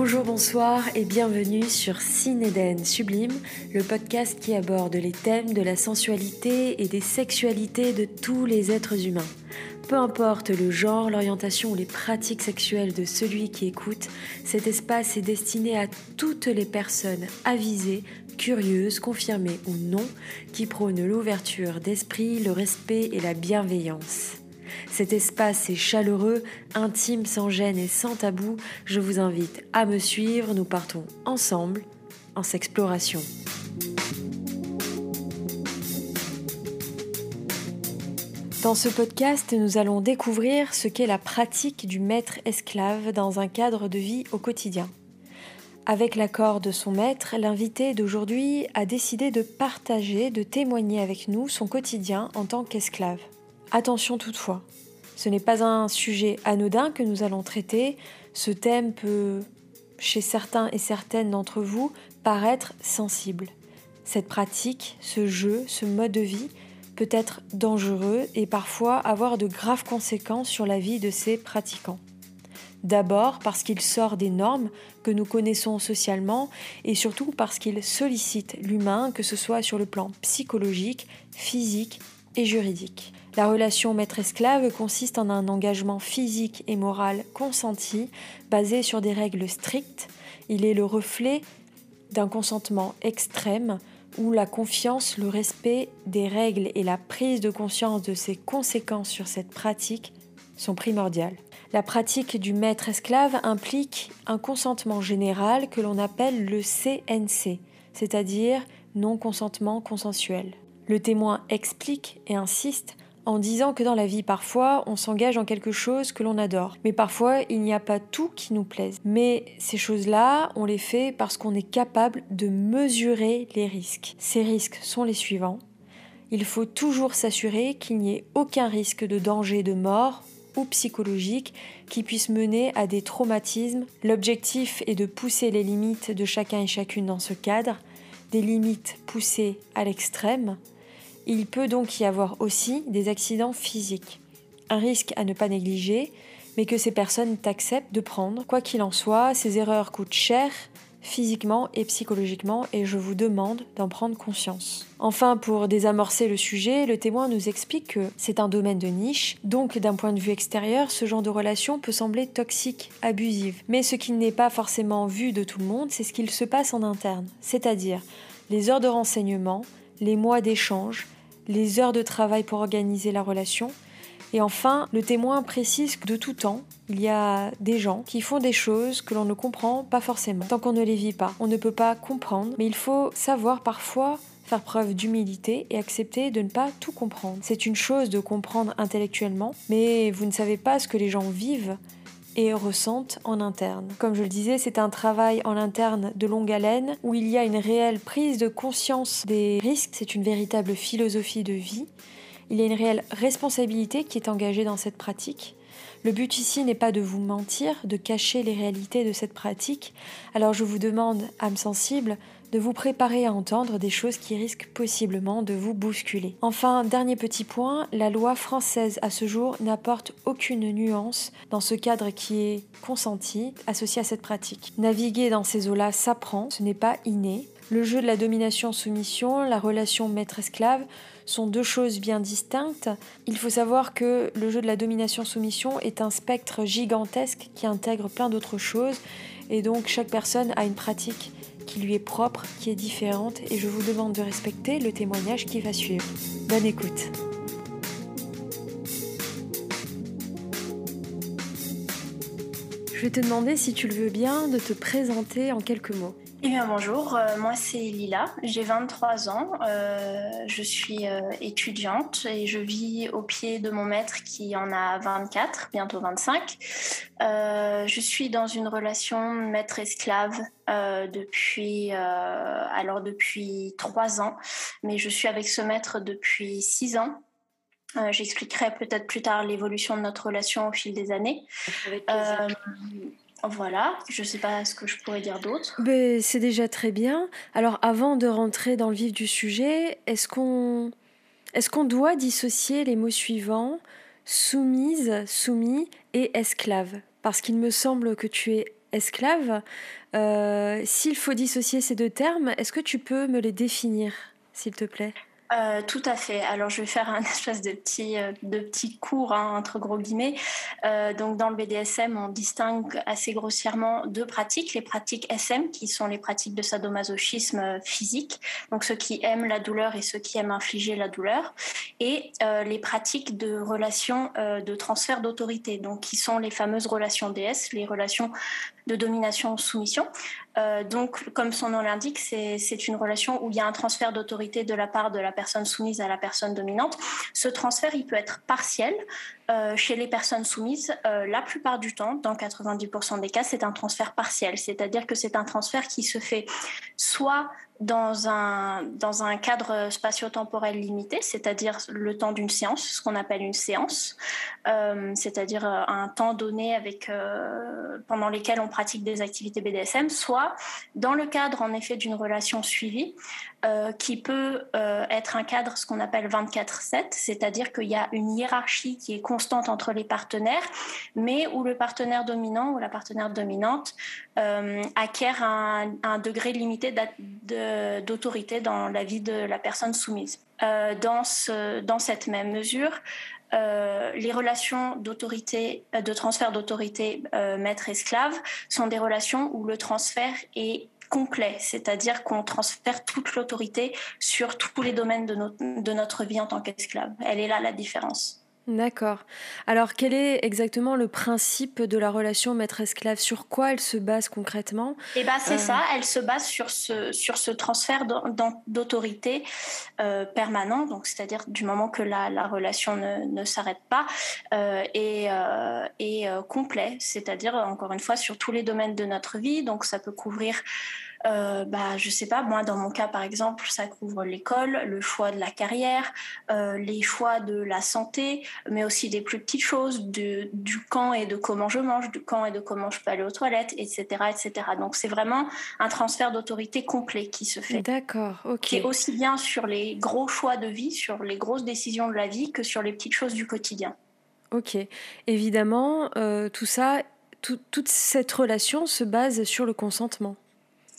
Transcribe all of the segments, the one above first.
Bonjour, bonsoir et bienvenue sur Cinéden Sublime, le podcast qui aborde les thèmes de la sensualité et des sexualités de tous les êtres humains. Peu importe le genre, l'orientation ou les pratiques sexuelles de celui qui écoute, cet espace est destiné à toutes les personnes avisées, curieuses, confirmées ou non, qui prônent l'ouverture d'esprit, le respect et la bienveillance. Cet espace est chaleureux, intime, sans gêne et sans tabou. Je vous invite à me suivre. Nous partons ensemble en s'exploration. Dans ce podcast, nous allons découvrir ce qu'est la pratique du maître esclave dans un cadre de vie au quotidien. Avec l'accord de son maître, l'invité d'aujourd'hui a décidé de partager, de témoigner avec nous son quotidien en tant qu'esclave. Attention toutefois, ce n'est pas un sujet anodin que nous allons traiter. Ce thème peut, chez certains et certaines d'entre vous, paraître sensible. Cette pratique, ce jeu, ce mode de vie peut être dangereux et parfois avoir de graves conséquences sur la vie de ses pratiquants. D'abord parce qu'il sort des normes que nous connaissons socialement et surtout parce qu'il sollicite l'humain, que ce soit sur le plan psychologique, physique La relation maître-esclave consiste en un engagement physique et moral consenti, basé sur des règles strictes. Il est le reflet d'un consentement extrême où la confiance, le respect des règles et la prise de conscience de ses conséquences sur cette pratique sont primordiales. La pratique du maître-esclave implique un consentement général que l'on appelle le CNC, c'est-à-dire non-consentement consensuel. Le témoin explique et insiste en disant que dans la vie, parfois, on s'engage en quelque chose que l'on adore. Mais parfois, il n'y a pas tout qui nous plaise. Mais ces choses-là, on les fait parce qu'on est capable de mesurer les risques. Ces risques sont les suivants. Il faut toujours s'assurer qu'il n'y ait aucun risque de danger de mort ou psychologique qui puisse mener à des traumatismes. L'objectif est de pousser les limites de chacun et chacune dans ce cadre, des limites poussées à l'extrême, il peut donc y avoir aussi des accidents physiques. Un risque à ne pas négliger, mais que ces personnes acceptent de prendre. Quoi qu'il en soit, ces erreurs coûtent cher physiquement et psychologiquement et je vous demande d'en prendre conscience. Enfin, pour désamorcer le sujet, le témoin nous explique que c'est un domaine de niche, donc d'un point de vue extérieur, ce genre de relation peut sembler toxique, abusive. Mais ce qui n'est pas forcément vu de tout le monde, c'est ce qu'il se passe en interne, c'est-à-dire les heures de renseignement, les mois d'échange, les heures de travail pour organiser la relation. Et enfin, le témoin précise que de tout temps, il y a des gens qui font des choses que l'on ne comprend pas forcément, tant qu'on ne les vit pas. On ne peut pas comprendre, mais il faut savoir parfois faire preuve d'humilité et accepter de ne pas tout comprendre. C'est une chose de comprendre intellectuellement, mais vous ne savez pas ce que les gens vivent et ressentent en interne. Comme je le disais, c'est un travail en interne de longue haleine où il y a une réelle prise de conscience des risques, c'est une véritable philosophie de vie. Il y a une réelle responsabilité qui est engagée dans cette pratique. Le but ici n'est pas de vous mentir, de cacher les réalités de cette pratique. Alors je vous demande, âme sensible, de vous préparer à entendre des choses qui risquent possiblement de vous bousculer. Enfin, dernier petit point, la loi française à ce jour n'apporte aucune nuance dans ce cadre qui est consenti associé à cette pratique. Naviguer dans ces eaux-là s'apprend, ce n'est pas inné. Le jeu de la domination-soumission, la relation maître-esclave sont deux choses bien distinctes. Il faut savoir que le jeu de la domination-soumission est un spectre gigantesque qui intègre plein d'autres choses et donc chaque personne a une pratique qui lui est propre, qui est différente, et je vous demande de respecter le témoignage qui va suivre. Bonne écoute. Je vais te demander si tu le veux bien de te présenter en quelques mots. Eh bien bonjour, euh, moi c'est Lila, j'ai 23 ans, euh, je suis euh, étudiante et je vis au pied de mon maître qui en a 24, bientôt 25. Je suis dans une relation maître-esclave depuis alors depuis 3 ans, mais je suis avec ce maître depuis 6 ans. J'expliquerai peut-être plus tard l'évolution de notre relation au fil des années. Voilà, je ne sais pas ce que je pourrais dire d'autre. Ben, c'est déjà très bien. Alors avant de rentrer dans le vif du sujet, est-ce qu'on est qu'on doit dissocier les mots suivants soumise, soumis et esclave? Parce qu'il me semble que tu es esclave. S'il faut dissocier ces deux termes, est-ce que tu peux me les définir, s'il te plaît? Euh, tout à fait. Alors, je vais faire un espèce de petit, euh, de petit cours, hein, entre gros guillemets. Euh, donc, dans le BDSM, on distingue assez grossièrement deux pratiques. Les pratiques SM, qui sont les pratiques de sadomasochisme physique, donc ceux qui aiment la douleur et ceux qui aiment infliger la douleur, et les pratiques de relations de transfert d'autorité, donc qui sont les fameuses relations DS, les relations de domination-soumission. Euh, donc, comme son nom l'indique, c'est une relation où il y a un transfert d'autorité de la part de la personne soumise à la personne dominante. Ce transfert, il peut être partiel. Euh, chez les personnes soumises, euh, la plupart du temps, dans 90% des cas, c'est un transfert partiel, c'est-à-dire que c'est un transfert qui se fait soit dans un, dans un cadre spatio-temporel limité, c'est-à-dire le temps d'une séance, ce qu'on appelle une séance, euh, c'est-à-dire euh, un temps donné avec, euh, pendant lesquels on pratique des activités BDSM, soit dans le cadre en effet d'une relation suivie, qui peut être un cadre, ce qu'on appelle 24-7, c'est-à-dire qu'il y a une hiérarchie qui est constante entre les partenaires, mais où le partenaire dominant ou la partenaire dominante acquiert un, degré limité d'autorité dans la vie de la personne soumise. dans, ce, dans cette même mesure, les relations d'autorité, de transfert d'autorité maître-esclave sont des relations où le transfert est complet, c'est-à-dire qu'on transfère toute l'autorité sur tous les domaines de notre vie en tant qu'esclave. Elle est là la différence. D'accord. Alors quel est exactement le principe de la relation maître-esclave? Sur quoi elle se base concrètement? Eh ben c'est euh, ça, elle se base sur ce, sur ce transfert d'autorité euh, permanent, donc c'est-à-dire du moment que la, la relation ne, ne s'arrête pas, euh, et, et complet, c'est-à-dire encore une fois sur tous les domaines de notre vie, donc ça peut couvrir euh, bah, je sais pas, moi dans mon cas par exemple, ça couvre l'école, le choix de la carrière, euh, les choix de la santé, mais aussi des plus petites choses, du quand et de comment je mange, du quand et de comment je peux aller aux toilettes, etc. etc. Donc c'est vraiment un transfert d'autorité complet qui se fait. D'accord, ok. Qui est aussi bien sur les gros choix de vie, sur les grosses décisions de la vie, que sur les petites choses du quotidien. Ok, évidemment, euh, tout ça, toute cette relation se base sur le consentement.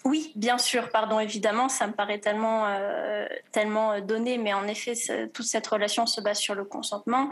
Oui, bien sûr, pardon, évidemment, ça me paraît tellement, euh, tellement euh, donné, mais en effet, toute cette relation se base sur le consentement.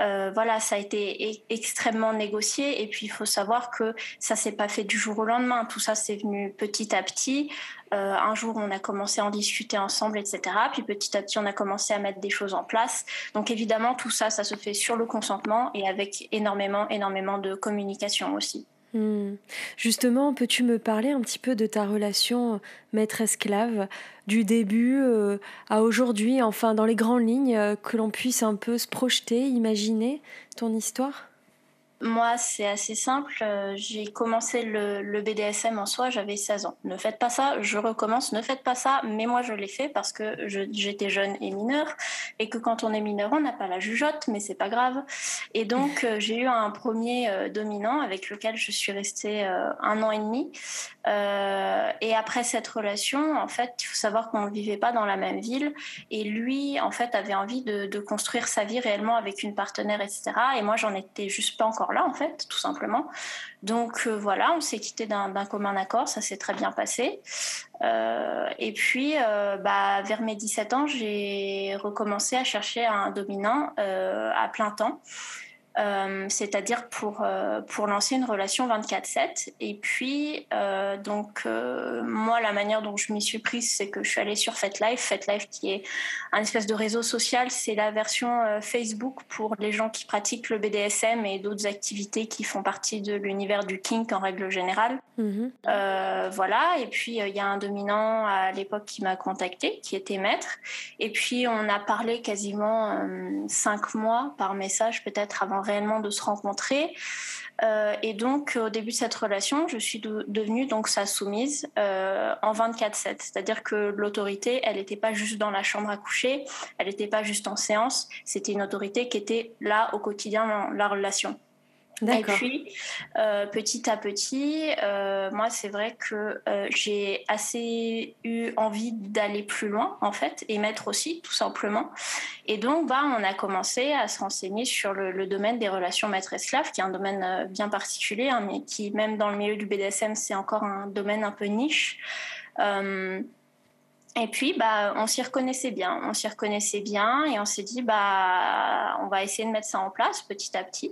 Euh, voilà, ça a été extrêmement négocié, et puis il faut savoir que ça s'est pas fait du jour au lendemain. Tout ça, c'est venu petit à petit. un jour, on a commencé à en discuter ensemble, etc. Puis petit à petit, on a commencé à mettre des choses en place. Donc évidemment, tout ça, ça se fait sur le consentement et avec énormément, énormément de communication aussi. Hmm. Justement, peux-tu me parler un petit peu de ta relation maître-esclave, du début euh, à aujourd'hui, enfin dans les grandes lignes, euh, que l'on puisse un peu se projeter, imaginer ton histoire? Moi, c'est assez simple. Euh, j'ai commencé le, BDSM en soi, j'avais 16 ans. Ne faites pas ça, je recommence, ne faites pas ça, mais moi je l'ai fait parce que j'étais jeune et mineure, et que quand on est mineur, on n'a pas la jugeote, mais c'est pas grave. Et donc, euh, j'ai eu un premier euh, dominant avec lequel je suis restée un an et demi. et après cette relation, en fait, il faut savoir qu'on ne vivait pas dans la même ville, et lui, en fait, avait envie de, de construire sa vie réellement avec une partenaire, etc. Et moi, j'en étais juste pas encore là, en fait, tout simplement. Donc euh, voilà, on s'est quitté d'un commun accord, ça s'est très bien passé. Euh, et puis, euh, bah, vers mes 17 ans, j'ai recommencé à chercher un dominant à plein temps. Euh, c'est-à-dire pour, euh, pour lancer une relation 24-7. Et puis, euh, donc, moi, la manière dont je m'y suis prise, c'est que je suis allée sur FetLife. FetLife, qui est un espèce de réseau social, c'est la version Facebook pour les gens qui pratiquent le BDSM et d'autres activités qui font partie de l'univers du kink en règle générale. Mhm. voilà. Et puis, il y a un dominant à l'époque qui m'a contacté, qui était maître. Et puis, on a parlé quasiment cinq mois par message, peut-être avant réellement de se rencontrer. Euh, et donc, au début de cette relation, je suis devenue donc sa soumise euh, en 24/7, c'est-à-dire que l'autorité, elle n'était pas juste dans la chambre à coucher, elle n'était pas juste en séance, c'était une autorité qui était là au quotidien dans la relation. Et puis, euh, petit à petit, euh, moi, c'est vrai que euh, j'ai assez eu envie d'aller plus loin, en fait, et mettre aussi, tout simplement. Et donc, bah, on a commencé à se renseigner sur le, domaine des relations maître-esclave, qui est un domaine bien particulier, hein, mais qui, même dans le milieu du BDSM, c'est encore un domaine un peu niche. Et puis, bah, on s'y reconnaissait bien. On s'y reconnaissait bien et on s'est dit, bah, on va essayer de mettre ça en place petit à petit.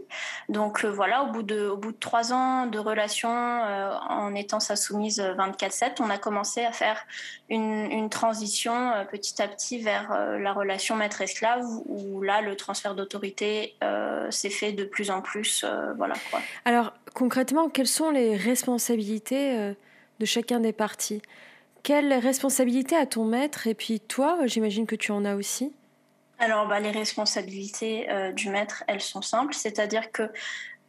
Donc euh, voilà, au bout de, trois ans de relation, euh, en étant sa soumise 24/7, on a commencé à faire une, transition euh, petit à petit vers la relation maître-esclave, où là, le transfert d'autorité s'est fait de plus en plus. voilà. Alors concrètement, quelles sont les responsabilités de chacun des partis quelle responsabilité a ton maître Et puis toi, j'imagine que tu en as aussi? Alors, bah, les responsabilités euh, du maître, elles sont simples. C'est-à-dire que,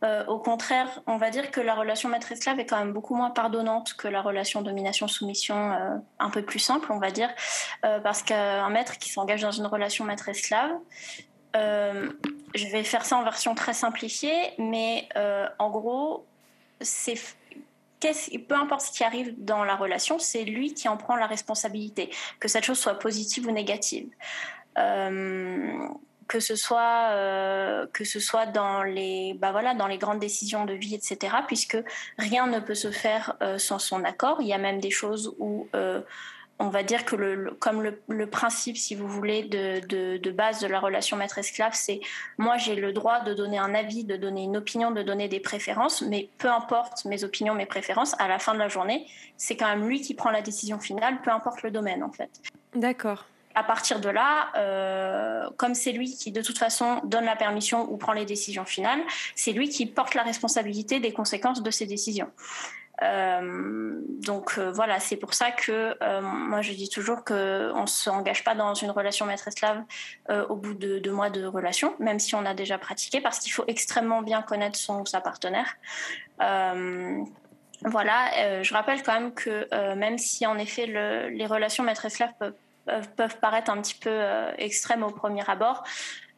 euh, au contraire, on va dire que la relation maître-esclave est quand même beaucoup moins pardonnante que la relation domination-soumission, euh, un peu plus simple, on va dire. parce qu'un maître qui s'engage dans une relation maître-esclave, je vais faire ça en version très simplifiée, mais en gros, c'est peu importe ce qui arrive dans la relation, c'est lui qui en prend la responsabilité, que cette chose soit positive ou négative. Euh, que ce soit euh, bah dans les grandes décisions de vie etc puisque rien ne peut se faire euh, sans son accord il y a même des choses où on va dire que le, comme le, principe, si vous voulez, de, de, base de la relation maître-esclave, c'est moi j'ai le droit de donner un avis, de donner une opinion, de donner des préférences, mais peu importe mes opinions, mes préférences, à la fin de la journée, c'est quand même lui qui prend la décision finale, peu importe le domaine en fait. D'accord. À partir de là, euh, comme c'est lui qui de toute façon donne la permission ou prend les décisions finales, c'est lui qui porte la responsabilité des conséquences de ses décisions. Euh, donc euh, voilà, c'est pour ça que euh, moi je dis toujours qu'on ne s'engage pas dans une relation maître-esclave au bout de deux mois de relation, même si on a déjà pratiqué, parce qu'il faut extrêmement bien connaître son ou sa partenaire. voilà, je rappelle quand même que même si en effet les relations maître-esclave peuvent, peuvent, paraître un petit peu extrêmes au premier abord,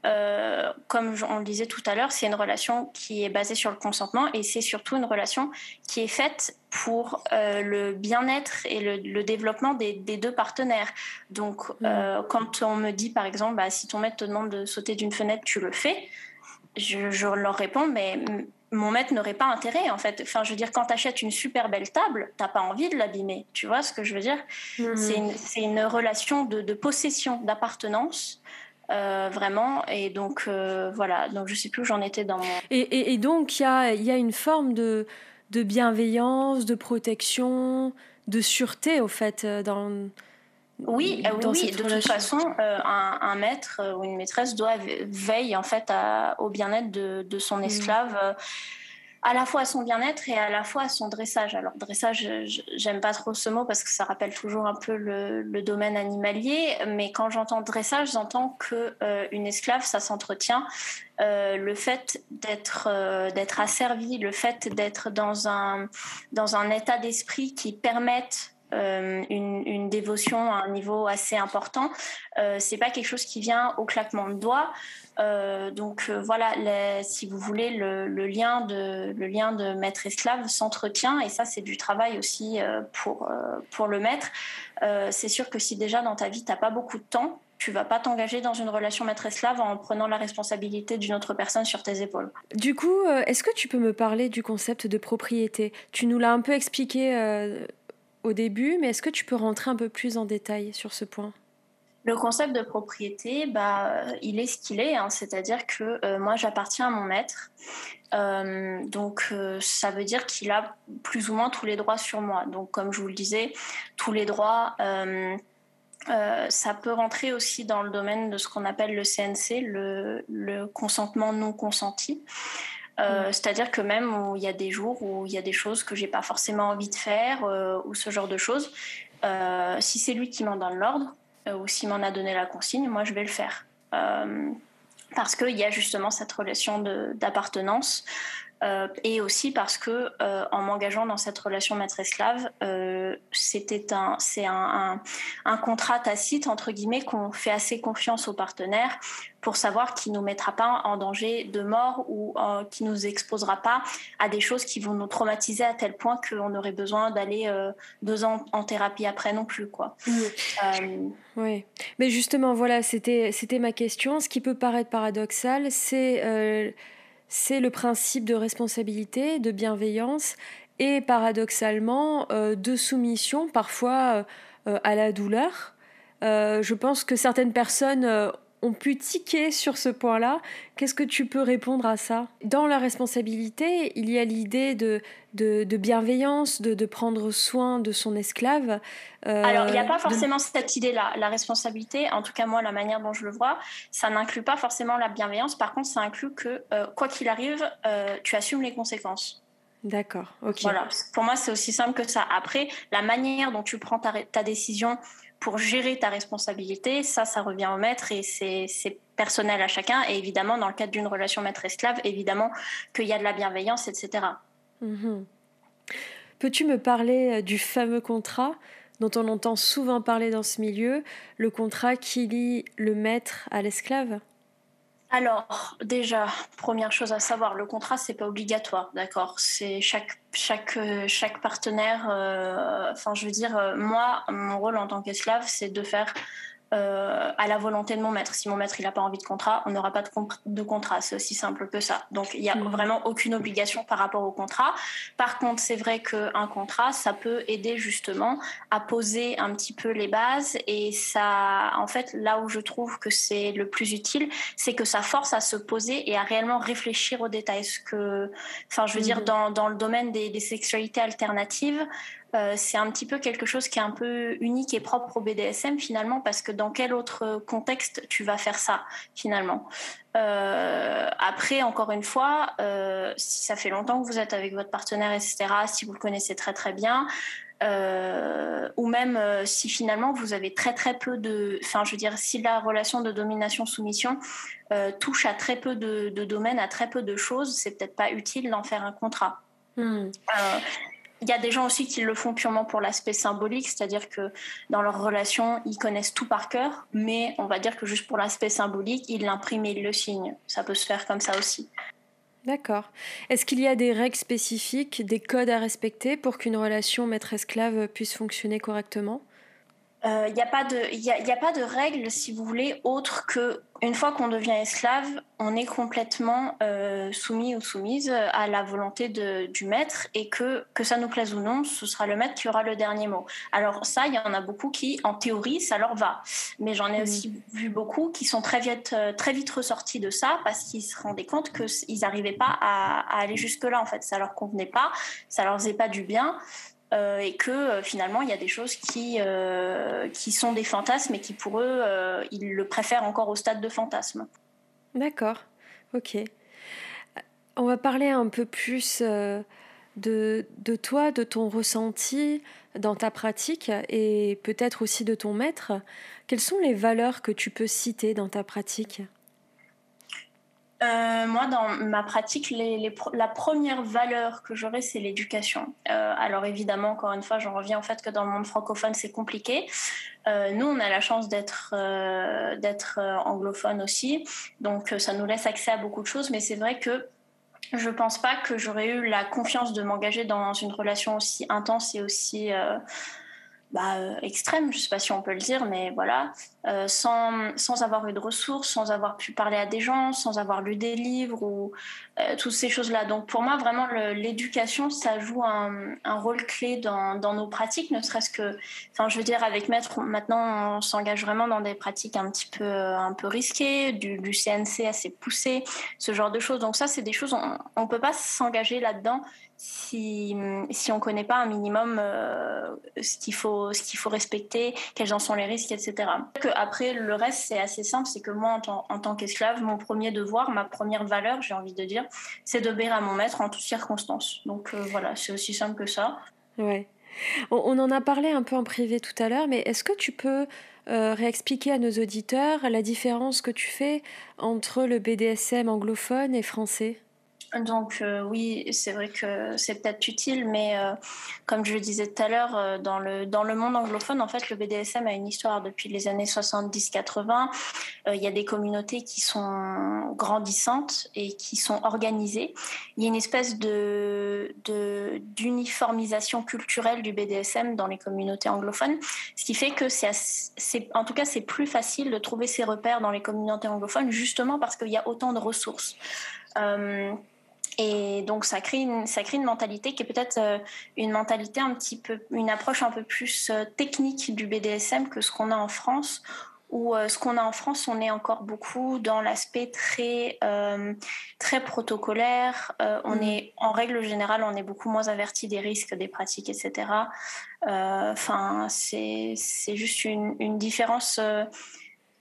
euh, comme on le disait tout à l'heure, c'est une relation qui est basée sur le consentement et c'est surtout une relation qui est faite pour euh, le bien-être et le, développement des, deux partenaires. Donc, mm. euh, quand on me dit, par exemple, bah, si ton maître te demande de sauter d'une fenêtre, tu le fais, je, leur réponds, mais mon maître n'aurait pas intérêt, en fait. Enfin, je veux dire, quand tu achètes une super belle table, t'as pas envie de l'abîmer. Tu vois ce que je veux dire? Mm. C'est une, relation de, de possession, d'appartenance. Euh, vraiment. Et donc, euh, voilà. Donc, je sais plus où j'en étais dans Et, donc, il y a, y a, une forme de, de, bienveillance, de protection, de sûreté, au fait, euh, dans. Oui, oui, de toute façon, un, maître ou une maîtresse doit veiller en fait au bien-être de, de, son mm. esclave à la fois à son bien-être et à la fois à son dressage. Alors dressage, j'aime pas trop ce mot parce que ça rappelle toujours un peu le, domaine animalier, mais quand j'entends dressage, j'entends que euh, une esclave, ça s'entretient. Euh, le fait d'être euh, d'être asservi, le fait d'être dans un dans un état d'esprit qui permette une, une, dévotion à un niveau assez important, c'est pas quelque chose qui vient au claquement de doigts. Euh, donc euh, voilà, si vous voulez, le, lien de, de maître-esclave s'entretient et ça c'est du travail aussi euh, pour, pour le maître. c'est sûr que si déjà dans ta vie tu n'as pas beaucoup de temps, tu vas pas t'engager dans une relation maître-esclave en prenant la responsabilité d'une autre personne sur tes épaules. Du coup, est-ce que tu peux me parler du concept de propriété? Tu nous l'as un peu expliqué au début, mais est-ce que tu peux rentrer un peu plus en détail sur ce point? Le concept de propriété, bah, il est ce qu'il est, hein. c'est-à-dire que euh, moi j'appartiens à mon maître, euh, donc euh, ça veut dire qu'il a plus ou moins tous les droits sur moi. Donc comme je vous le disais, tous les droits, ça peut rentrer aussi dans le domaine de ce qu'on appelle le CNC, le, consentement non consenti. Mm. C'est-à-dire que même où il y a des jours où il y a des choses que j'ai pas forcément envie de faire ou ce genre de choses, si c'est lui qui m'en donne l'ordre, ou s'il m'en a donné la consigne, moi je vais le faire. Euh, parce qu'il y a justement cette relation d'appartenance euh, et aussi parce que euh, en m'engageant dans cette relation maître-esclave, euh, c'était un, c'est un, un, contrat tacite entre guillemets qu'on fait assez confiance aux partenaires pour savoir qu'il nous mettra pas en danger de mort ou qui nous exposera pas à des choses qui vont nous traumatiser à tel point qu'on aurait besoin d'aller deux ans en thérapie après non plus quoi. oui, mais justement voilà, c'était c'était ma question. Ce qui peut paraître paradoxal, c'est c'est le principe de responsabilité, de bienveillance et paradoxalement euh, de soumission parfois euh, à la douleur. Euh, je pense que certaines personnes ont pu tiquer sur ce point-là. Qu'est-ce que tu peux répondre à ça? Dans la responsabilité, il y a l'idée de, de, bienveillance, de, de, prendre soin de son esclave. Euh, Alors, il n'y a pas forcément cette idée-là. La responsabilité, en tout cas moi, la manière dont je le vois, ça n'inclut pas forcément la bienveillance. Par contre, ça inclut que, euh, quoi qu'il arrive, euh, tu assumes les conséquences. D'accord, ok. Voilà, pour moi, c'est aussi simple que ça. Après, la manière dont tu prends ta, ta décision pour gérer ta responsabilité, ça, ça revient au maître et c'est personnel à chacun. Et évidemment, dans le cadre d'une relation maître-esclave, évidemment qu'il y a de la bienveillance, etc. Mhm. Peux-tu me parler euh, du fameux contrat dont on entend souvent parler dans ce milieu, le contrat qui lie le maître à l'esclave? Alors, déjà, première chose à savoir, le contrat, c'est pas obligatoire, d'accord? C'est chaque, chaque, chaque partenaire, euh, enfin, je veux dire, euh, moi, mon rôle en tant qu'esclave, c'est de faire euh, à la volonté de mon maître. Si mon maître il n'a pas envie de contrat, on n'aura pas de, de contrat. C'est aussi simple que ça. Donc il n'y a mmh. vraiment aucune obligation par rapport au contrat. Par contre, c'est vrai qu'un contrat, ça peut aider justement à poser un petit peu les bases. Et ça, en fait, là où je trouve que c'est le plus utile, c'est que ça force à se poser et à réellement réfléchir aux détails. Ce que, enfin, je veux dire, mmh. dans, dans le domaine des, des sexualités alternatives, euh, c'est un petit peu quelque chose qui est un peu unique et propre au BDSM finalement, parce que dans quel autre contexte tu vas faire ça finalement? Euh, Après, encore une fois, euh, si ça fait longtemps que vous êtes avec votre partenaire, etc., si vous le connaissez très très bien, ou même si finalement vous avez très très peu de, enfin je veux dire, si la relation de domination-soumission touche à très peu de, domaines, à très peu de choses, c'est peut-être pas utile d'en faire un contrat. Hmm. Il y a des gens aussi qui le font purement pour l'aspect symbolique, c'est-à-dire que dans leur relation, ils connaissent tout par cœur, mais on va dire que juste pour l'aspect symbolique, ils l'impriment et ils le signent. Ça peut se faire comme ça aussi. D'accord. Est-ce qu'il y a des règles spécifiques, des codes à respecter pour qu'une relation maître-esclave puisse fonctionner correctement? Il euh, n'y a, pas de, y a, y a pas de règle, si vous voulez, autre que une fois qu'on devient esclave, on est complètement euh, soumis ou soumise à la volonté de, du maître et que, que ça nous plaise ou non, ce sera le maître qui aura le dernier mot. Alors ça, il y en a beaucoup qui, en théorie, ça leur va. Mais j'en ai mmh. aussi vu beaucoup qui sont très vite, très vite ressortis de ça parce qu'ils se rendaient compte qu'ils n'arrivaient pas à, à aller jusque-là. En fait, ça leur convenait pas, ça leur faisait pas du bien. Euh, et que euh, finalement il y a des choses qui, euh, qui sont des fantasmes et qui pour eux, ils le préfèrent encore au stade de fantasme. D'accord, ok. On va parler un peu plus de, de toi, de ton ressenti dans ta pratique et peut-être aussi de ton maître. Quelles sont les valeurs que tu peux citer dans ta pratique? Euh, moi, dans ma pratique, la première valeur que j'aurais, c'est l'éducation. Euh, alors évidemment, encore une fois, j'en reviens en fait que dans le monde francophone, c'est compliqué. Euh, nous, on a la chance d'être d'être anglophone aussi, donc ça nous laisse accès à beaucoup de choses. Mais c'est vrai que je pense pas que j'aurais eu la confiance de m'engager dans une relation aussi intense et aussi bah, euh, extrême, je ne sais pas si on peut le dire, mais voilà, euh, sans, sans, avoir eu de ressources, sans avoir pu parler à des gens, sans avoir lu des livres ou euh, toutes ces choses-là. Donc pour moi, vraiment, l'éducation, ça joue un, rôle clé dans, dans, nos pratiques, ne serait-ce que, enfin, je veux dire, avec Maître, maintenant, on s'engage vraiment dans des pratiques un petit peu, un peu risquées, du, du CNC assez poussé, ce genre de choses. Donc ça, c'est des choses, on ne peut pas s'engager là-dedans si, on ne connaît pas un minimum euh, ce qu'il faut, ce faut respecter, quels en sont les risques, etc. Que après, le reste, c'est assez simple, c'est que moi, en, tant qu'esclave, mon premier devoir, ma première valeur, j'ai envie de dire, c'est d'obéir à mon maître en toutes circonstances. Donc euh, voilà, c'est aussi simple que ça. Ouais. On, en a parlé un peu en privé tout à l'heure, mais est-ce que tu peux euh, réexpliquer à nos auditeurs la différence que tu fais entre le BDSM anglophone et français? Donc euh, oui, c'est vrai que c'est peut-être utile, mais euh, comme je le disais tout à l'heure, euh, dans, le, dans le monde anglophone, en fait, le BDSM a une histoire depuis les années 70-80. Il y a des communautés qui sont grandissantes et qui sont organisées. Il y a une espèce de, d'uniformisation culturelle du BDSM dans les communautés anglophones, ce qui fait que en tout cas c'est plus facile de trouver ses repères dans les communautés anglophones, justement parce qu'il y a autant de ressources. Et donc ça crée une, ça crée une mentalité qui est peut-être euh, une mentalité un petit peu, une approche un peu plus euh, technique du BDSM que ce qu'on a en France. Ou euh, ce qu'on a en France, on est encore beaucoup dans l'aspect très très protocolaire. on mm. est en règle générale, on est beaucoup moins averti des risques, des pratiques, etc. Enfin, c'est c'est juste une, une différence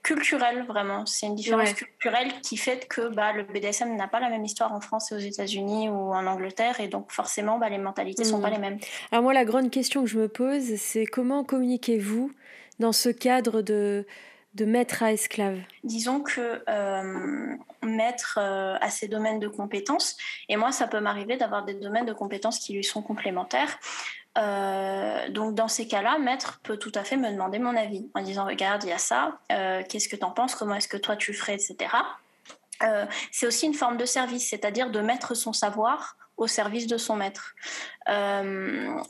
culturelle vraiment. C'est une différence culturelle qui fait que bah, le BDSM n'a pas la même histoire en France et aux États-Unis ou en Angleterre et donc forcément bah, les mentalités ne sont pas hmm. les mêmes. Alors moi la grande question que je me pose c'est comment communiquez-vous dans ce cadre de de maître à esclave Disons que euh, maître euh, a ses domaines de compétences, et moi, ça peut m'arriver d'avoir des domaines de compétences qui lui sont complémentaires. Euh, donc dans ces cas-là, maître peut tout à fait me demander mon avis en disant regarde, il y a ça, euh, qu'est-ce que tu en penses, comment est-ce que toi tu ferais, etc. Euh, c'est aussi une forme de service, c'est-à-dire de mettre son savoir au service de son maître.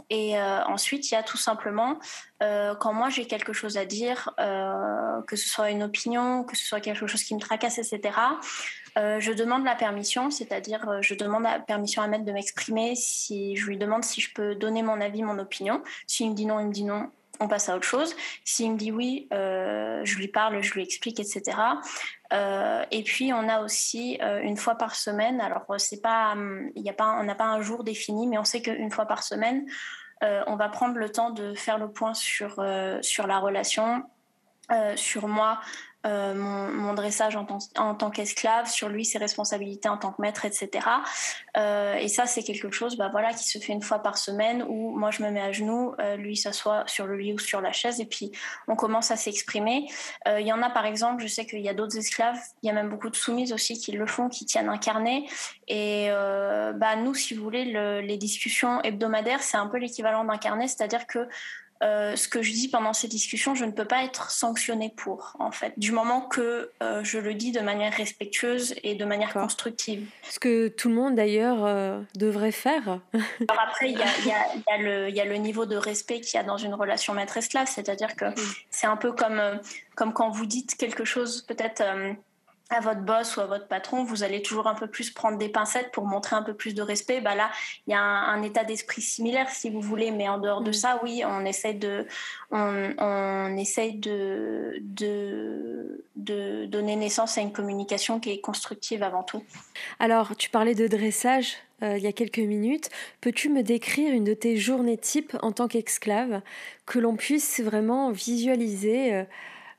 et ensuite, il y a tout simplement, quand moi j'ai quelque chose à dire, que ce soit une opinion, que ce soit quelque chose qui me tracasse, etc., euh, je demande la permission, c'est-à-dire euh, je demande la permission à Maître de m'exprimer. Si je lui demande si je peux donner mon avis, mon opinion. S'il me dit non, il me dit non. On passe à autre chose. S'il me dit oui, euh, je lui parle, je lui explique, etc. et puis on a aussi une fois par semaine. Alors c'est pas, il y a pas, on n'a pas un jour défini, mais on sait qu'une fois par semaine, on va prendre le temps de faire le point sur sur la relation, sur moi, euh, mon, dressage en, tant qu'esclave, sur lui ses responsabilités en tant que maître, etc. Euh, et ça, c'est quelque chose bah, voilà, qui se fait une fois par semaine où moi je me mets à genoux, euh, lui s'assoit sur le lit ou sur la chaise et puis on commence à s'exprimer. Il y en a par exemple, je sais qu'il y a d'autres esclaves, il y a même beaucoup de soumises aussi qui le font, qui tiennent un carnet. Et bah, nous, si vous voulez, les discussions hebdomadaires, c'est un peu l'équivalent d'un carnet, c'est-à-dire que euh, ce que je dis pendant ces discussions, je ne peux pas être sanctionnée pour, en fait, du moment que euh, je le dis de manière respectueuse et de manière constructive. Ce que tout le monde d'ailleurs euh, devrait faire. Alors après, il y a, y a, le niveau de respect qu'il y a dans une relation maître-esclave, c'est-à-dire que c'est un peu comme, comme quand vous dites quelque chose peut-être à votre boss ou à votre patron, vous allez toujours un peu plus prendre des pincettes pour montrer un peu plus de respect. Bah là, il y a un, état d'esprit similaire, si vous voulez, mais en dehors de mm. ça, oui, on essaie de, on, on essaye de, de, de, donner naissance à une communication qui est constructive avant tout. Alors, tu parlais de dressage. Euh, il y a quelques minutes, peux-tu me décrire une de tes journées type en tant qu'esclave, que l'on puisse vraiment visualiser euh,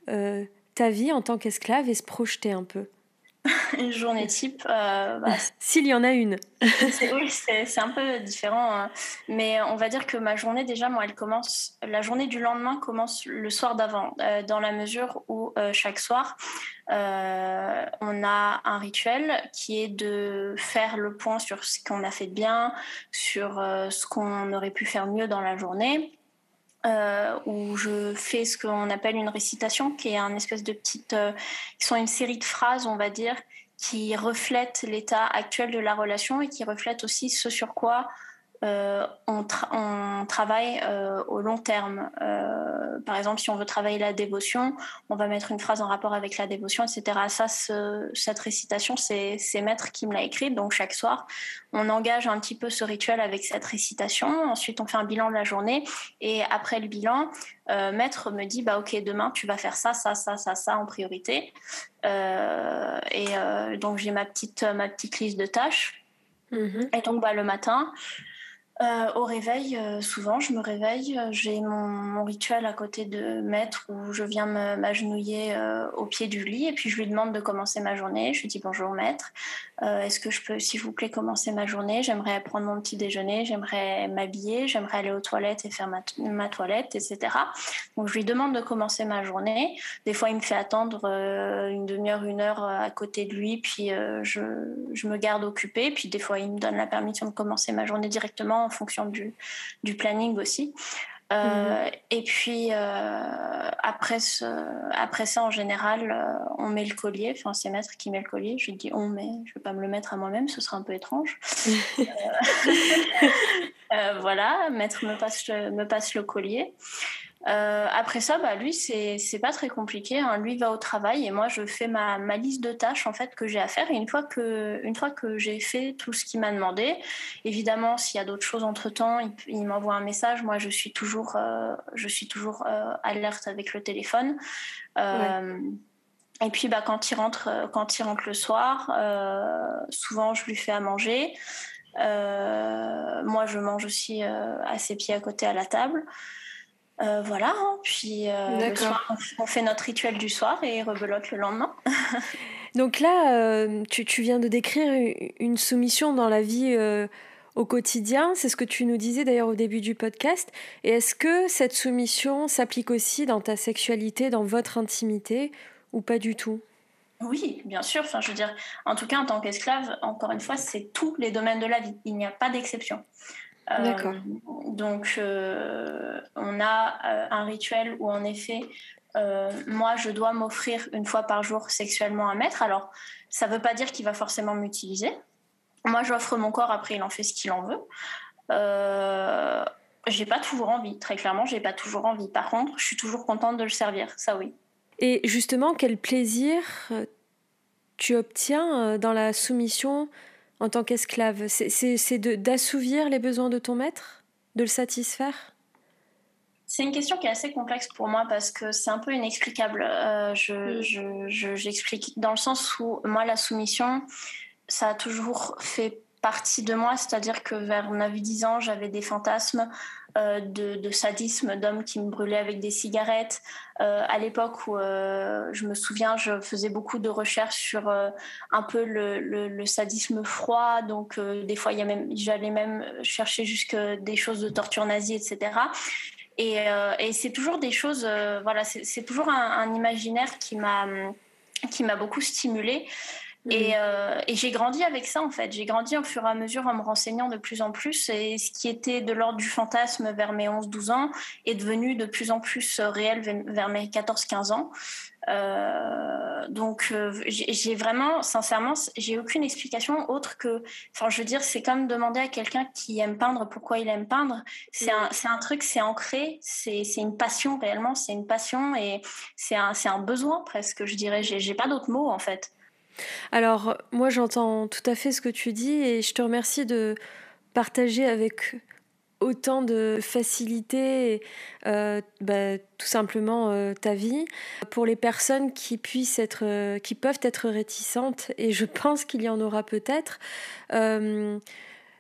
euh, ta vie en tant qu'esclave et se projeter un peu Une journée type euh, bah, S'il y en a une. oui, c'est un peu différent. Hein. Mais on va dire que ma journée, déjà, moi, elle commence. La journée du lendemain commence le soir d'avant, euh, dans la mesure où euh, chaque soir, on a un rituel qui est de faire le point sur ce qu'on a fait de bien, sur ce qu'on aurait pu faire mieux dans la journée euh, où je fais ce qu'on appelle une récitation, qui est un espèce de petite, euh, qui sont une série de phrases, on va dire, qui reflètent l'état actuel de la relation et qui reflètent aussi ce sur quoi euh, on, travaille euh, au long terme. Euh, par exemple, si on veut travailler la dévotion, on va mettre une phrase en rapport avec la dévotion, etc. Ça, cette récitation, c'est Maître qui me l'a écrite. Donc chaque soir, on engage un petit peu ce rituel avec cette récitation. Ensuite, on fait un bilan de la journée. Et après le bilan, Maître me dit, bah ok, demain, tu vas faire ça, ça, ça, ça, ça en priorité. et donc j'ai ma petite, ma petite liste de tâches. Mm-hmm. Et donc bah, le matin, euh, au réveil, euh, souvent, je me réveille. Euh, j'ai mon, rituel à côté de maître où je viens m'agenouiller au pied du lit et puis je lui demande de commencer ma journée. Je lui dis bonjour maître, est-ce que je peux, s'il vous plaît, commencer ma journée? J'aimerais prendre mon petit déjeuner, j'aimerais m'habiller, j'aimerais aller aux toilettes et faire ma, toilette, etc. Donc je lui demande de commencer ma journée. Des fois, il me fait attendre une demi-heure, une heure à côté de lui, puis je, je me garde occupée. Puis des fois, il me donne la permission de commencer ma journée directement en fonction du, du planning aussi. Euh, mhm. Et puis euh, après, ce, après ça, en général, euh, on met le collier. Enfin, c'est maître qui met le collier. Je dis on met. Je vais pas me le mettre à moi-même, ce sera un peu étrange. voilà, maître me passe me passe le collier. Euh, après ça, bah, lui, c'est pas très compliqué. Hein. Lui va au travail et moi, je fais ma, ma liste de tâches en fait que j'ai à faire. Et une fois que, une fois que j'ai fait tout ce qu'il m'a demandé, évidemment, s'il y a d'autres choses entre temps, il, m'envoie un message. Moi, je suis toujours, euh, je suis toujours euh, alerte avec le téléphone. Et puis, bah, quand il rentre, quand il rentre le soir, souvent, je lui fais à manger. moi, je mange aussi à ses pieds à côté à la table. Euh, voilà, hein. puis euh, on fait notre rituel du soir et rebelote le lendemain. Donc là, euh, tu, tu, viens de décrire une soumission dans la vie au quotidien, c'est ce que tu nous disais d'ailleurs au début du podcast. Et est-ce que cette soumission s'applique aussi dans ta sexualité, dans votre intimité, ou pas du tout? Oui, bien sûr. Enfin, je veux dire, en tout cas, en tant qu'esclave, encore une fois, c'est tous les domaines de la vie. Il n'y a pas d'exception. D'accord. Euh, donc, euh, on a euh, un rituel où, en effet, moi, je dois m'offrir une fois par jour sexuellement un maître. Alors, ça ne veut pas dire qu'il va forcément m'utiliser. Moi, j'offre mon corps, après, il en fait ce qu'il en veut. Euh, j'ai pas toujours envie, très clairement, j'ai pas toujours envie. Par contre, je suis toujours contente de le servir, ça oui. Et justement, quel plaisir tu obtiens dans la soumission en tant qu'esclave C'est d'assouvir les besoins de ton maître De le satisfaire? C'est une question qui est assez complexe pour moi parce que c'est un peu inexplicable. Euh, mm. je, j'explique dans le sens où moi, la soumission, ça a toujours fait partie de moi, c'est-à-dire que vers 9-10 ans, j'avais des fantasmes euh, de, sadisme d'hommes qui me brûlaient avec des cigarettes. Euh, à l'époque où euh, je me souviens, je faisais beaucoup de recherches sur un peu le, sadisme froid. Donc, des fois, j'allais même chercher jusque des choses de torture nazie, etc. Et, c'est toujours des choses, voilà, c'est toujours un, imaginaire qui m'a qui m'a beaucoup stimulée. Mm. Euh, et, j'ai grandi avec ça en fait. J'ai grandi au fur et à mesure en me renseignant de plus en plus. Et ce qui était de l'ordre du fantasme vers mes 11-12 ans est devenu de plus en plus euh, réel vers mes 14-15 ans. Euh, donc j'ai vraiment, sincèrement, j'ai aucune explication autre que, enfin je veux dire, c'est comme demander à quelqu'un qui aime peindre pourquoi il aime peindre. C'est un, un, truc, c'est ancré, c'est une passion réellement, c'est une passion et c'est un, un besoin presque, je dirais. J'ai pas d'autres mots en fait. Alors, moi, j'entends tout à fait ce que tu dis et je te remercie de partager avec autant de facilité euh, bah, tout simplement euh, ta vie. Pour les personnes qui puissent être euh, qui peuvent être réticentes et je pense qu'il y en aura peut-être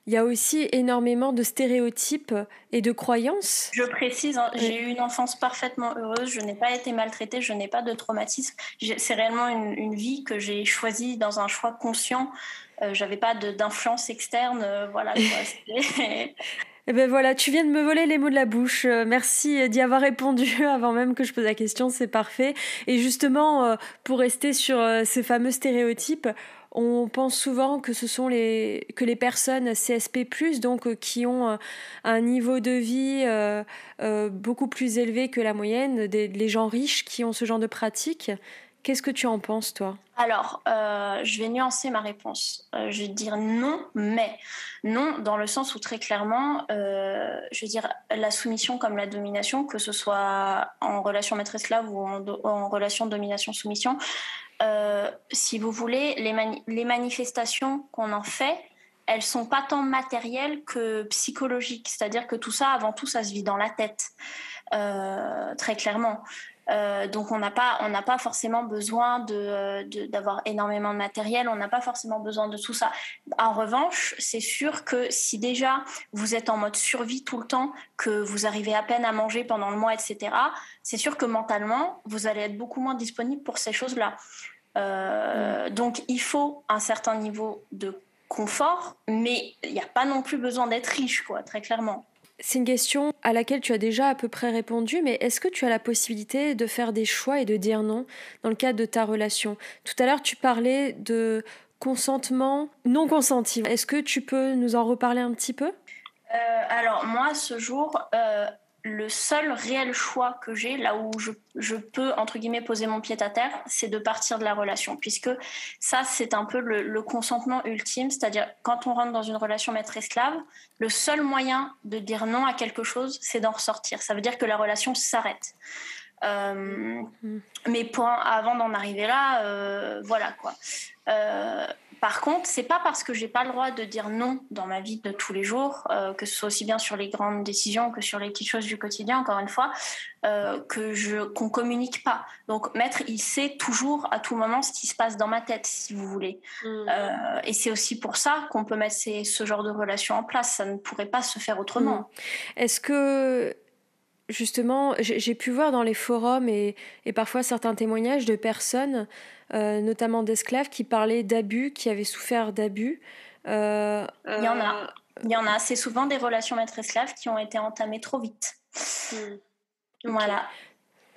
il y a aussi énormément de stéréotypes et de croyances. Je précise, hein, j'ai eu une enfance parfaitement heureuse, je n'ai pas été maltraitée, je n'ai pas de traumatisme. C'est réellement une, vie que j'ai choisie dans un choix conscient. Euh, J'avais pas d'influence externe, euh, voilà. Eh ben voilà, tu viens de me voler les mots de la bouche. Euh, merci d'y avoir répondu avant même que je pose la question, c'est parfait. Et justement, euh, pour rester sur ces fameux stéréotypes, on pense souvent que ce sont les, que les personnes CSP, donc euh, qui ont euh, un niveau de vie euh, beaucoup plus élevé que la moyenne, des, les gens riches qui ont ce genre de pratique. Qu'est-ce que tu en penses, toi? Alors, je vais nuancer ma réponse. je vais dire non, mais non dans le sens où très clairement, je veux dire, la soumission comme la domination, que ce soit en relation maître-esclave ou en relation domination-soumission, euh, si vous voulez, les, manifestations qu'on en fait, elles sont pas tant matérielles que psychologiques. C'est-à-dire que tout ça, avant tout, ça se vit dans la tête, euh, très clairement. Euh, donc on n'a pas, on n'a pas forcément besoin de, d'avoir énormément de matériel, on n'a pas forcément besoin de tout ça. En revanche, c'est sûr que si déjà vous êtes en mode survie tout le temps, que vous arrivez à peine à manger pendant le mois, etc., c'est sûr que mentalement, vous allez être beaucoup moins disponible pour ces choses-là. Euh, donc il faut un certain niveau de confort, mais il n'y a pas non plus besoin d'être riche, quoi, très clairement. C'est une question à laquelle tu as déjà à peu près répondu, mais est-ce que tu as la possibilité de faire des choix et de dire non dans le cadre de ta relation? Tout à l'heure, tu parlais de consentement non consenti. Est-ce que tu peux nous en reparler un petit peu? Euh, Alors moi, ce jour, euh, le seul réel choix que j'ai, là où je, peux, entre guillemets, poser mon pied à terre, c'est de partir de la relation. Puisque ça, c'est un peu le, consentement ultime. C'est-à-dire, quand on rentre dans une relation maître-esclave, le seul moyen de dire non à quelque chose, c'est d'en ressortir. Ça veut dire que la relation s'arrête. Euh, mm. mais pour, avant d'en arriver là, euh, voilà quoi. Euh, par contre, c'est pas parce que j'ai pas le droit de dire non dans ma vie de tous les jours, euh, que ce soit aussi bien sur les grandes décisions que sur les petites choses du quotidien, encore une fois, euh, que je qu'on communique pas. Donc, maître, il sait toujours à tout moment ce qui se passe dans ma tête, si vous voulez. Mmh. Euh, et c'est aussi pour ça qu'on peut mettre ce genre de relation en place. Ça ne pourrait pas se faire autrement. Mmh. Est-ce que justement, j'ai pu voir dans les forums et, et, parfois certains témoignages de personnes, notamment d'esclaves, qui parlaient d'abus, qui avaient souffert d'abus. Euh, il y en a. Euh, Il y en a. C'est souvent des relations maître-esclave qui ont été entamées trop vite. Hmm. Voilà.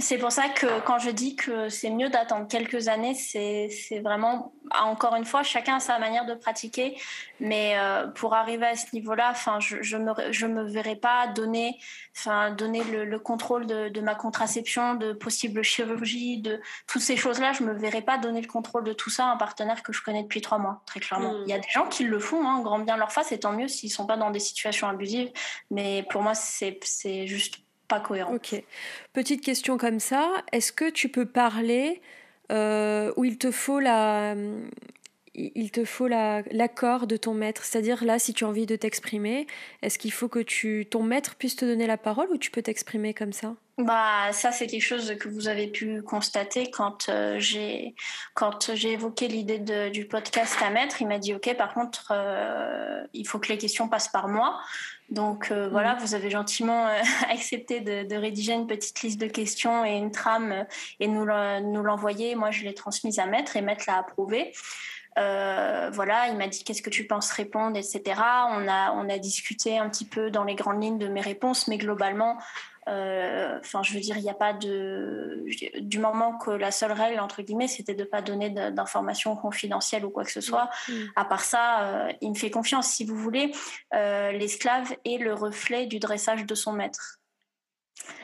C'est pour ça que quand je dis que c'est mieux d'attendre quelques années, c'est vraiment, encore une fois, chacun a sa manière de pratiquer. Mais euh, pour arriver à ce niveau-là, je ne me, je me verrai pas donner, donner le, contrôle de, ma contraception, de possibles chirurgies, de toutes ces choses-là. Je ne me verrai pas donner le contrôle de tout ça à un partenaire que je connais depuis trois mois, très clairement. Hmm. Il y a des gens qui le font, hein, grand bien leur face, et tant mieux s'ils ne sont pas dans des situations abusives. Mais pour moi, c'est juste cohérent. Ok. Petite question comme ça, est-ce que tu peux parler euh, où il te faut la, il te faut l'accord de ton maître? C'est-à-dire là, si tu as envie de t'exprimer, est-ce qu'il faut que tu, ton maître puisse te donner la parole ou tu peux t'exprimer comme ça? Bah, ça, c'est quelque chose que vous avez pu constater quand euh, j'ai quand j'ai évoqué l'idée du podcast à maître. Il m'a dit, OK, par contre, euh, il faut que les questions passent par moi. Donc euh, voilà, mm. vous avez gentiment accepté de, rédiger une petite liste de questions et une trame et nous l'envoyer. Moi, je l'ai transmise à maître et maître l'a approuvé. voilà, il m'a dit qu'est-ce que tu penses répondre, etc. On a, on a discuté un petit peu dans les grandes lignes de mes réponses, mais globalement, euh, enfin, je veux dire, il n'y a pas de. Du moment que la seule règle, entre guillemets, c'était de ne pas donner d'informations confidentielles ou quoi que ce soit. Mm. À part ça, euh, il me fait confiance. Si vous voulez, euh, l'esclave est le reflet du dressage de son maître.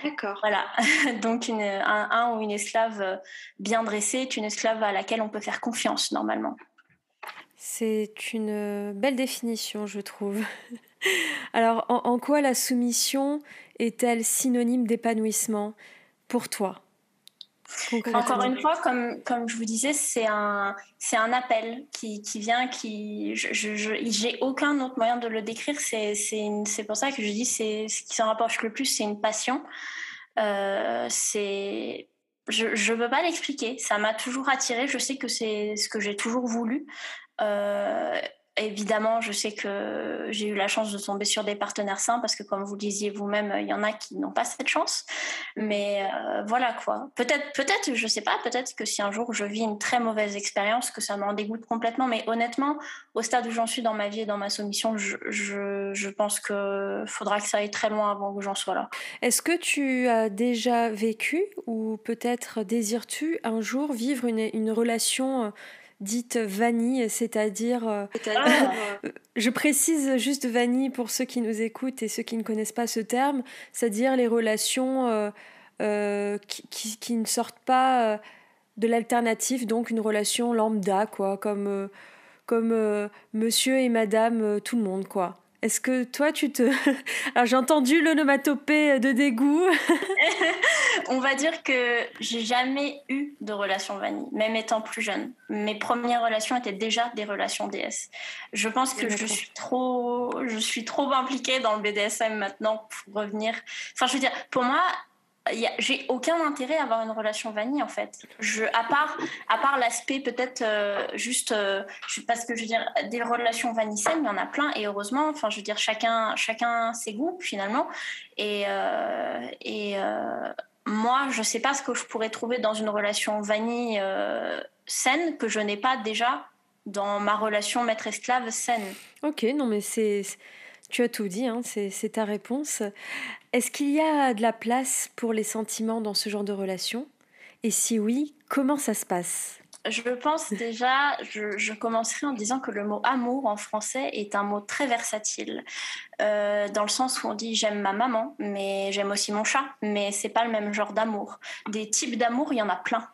D'accord. Voilà. Donc, une, un, un, ou une esclave bien dressée est une esclave à laquelle on peut faire confiance, normalement. C'est une belle définition, je trouve. Alors, en, quoi la soumission est-elle synonyme d'épanouissement pour toi? Encore une fois, comme, comme je vous disais, c'est un, c'est un appel qui, qui vient, qui, je, je, j'ai aucun autre moyen de le décrire. C'est, c'est, c'est pour ça que je dis, c'est ce qui s'en rapproche le plus, c'est une passion. Euh, c'est, je ne veux pas l'expliquer. Ça m'a toujours attiré. Je sais que c'est ce que j'ai toujours voulu. Euh, Évidemment, je sais que j'ai eu la chance de tomber sur des partenaires sains parce que, comme vous le disiez vous-même, il y en a qui n'ont pas cette chance. Mais euh, voilà quoi. Peut-être, peut-être, je sais pas. Peut-être que si un jour je vis une très mauvaise expérience, que ça m'en dégoûte complètement. Mais honnêtement, au stade où j'en suis dans ma vie et dans ma soumission, je, pense que faudra que ça aille très loin avant que j'en sois là. Est-ce que tu as déjà vécu ou peut-être désires-tu un jour vivre une, une relation dite vanille, c'est-à-dire... Euh, ah. je précise juste vanille pour ceux qui nous écoutent et ceux qui ne connaissent pas ce terme, c'est-à-dire les relations euh, euh, qui, qui, ne sortent pas de l'alternative, donc une relation lambda, quoi, comme, comme monsieur et madame tout le monde, quoi. Est-ce que toi, tu te... Alors j'ai entendu l'onomatopée de dégoût. On va dire que j'ai jamais eu de relation vanille, même étant plus jeune. Mes premières relations étaient déjà des relations DS. Je pense que je suis trop, je suis trop impliquée dans le BDSM maintenant pour revenir. Enfin, je veux dire, pour moi, j'ai aucun intérêt à avoir une relation vanille en fait. Je, à part, à part l'aspect peut-être euh, juste, euh, parce que je veux dire, des relations vanille saines, il y en a plein et heureusement. Enfin, je veux dire, chacun, chacun ses goûts finalement. Et, euh, et moi, je sais pas ce que je pourrais trouver dans une relation vanille saine que je n'ai pas déjà dans ma relation maître-esclave saine. Ok, non mais c'est tu as tout dit, hein, c'est ta réponse. Est-ce qu'il y a de la place pour les sentiments dans ce genre de relation? Et si oui, comment ça se passe? Je pense déjà, je, commencerai en disant que le mot amour en français est un mot très versatile, euh, dans le sens où on dit j'aime ma maman, mais j'aime aussi mon chat, mais c'est pas le même genre d'amour. Des types d'amour, il y en a plein.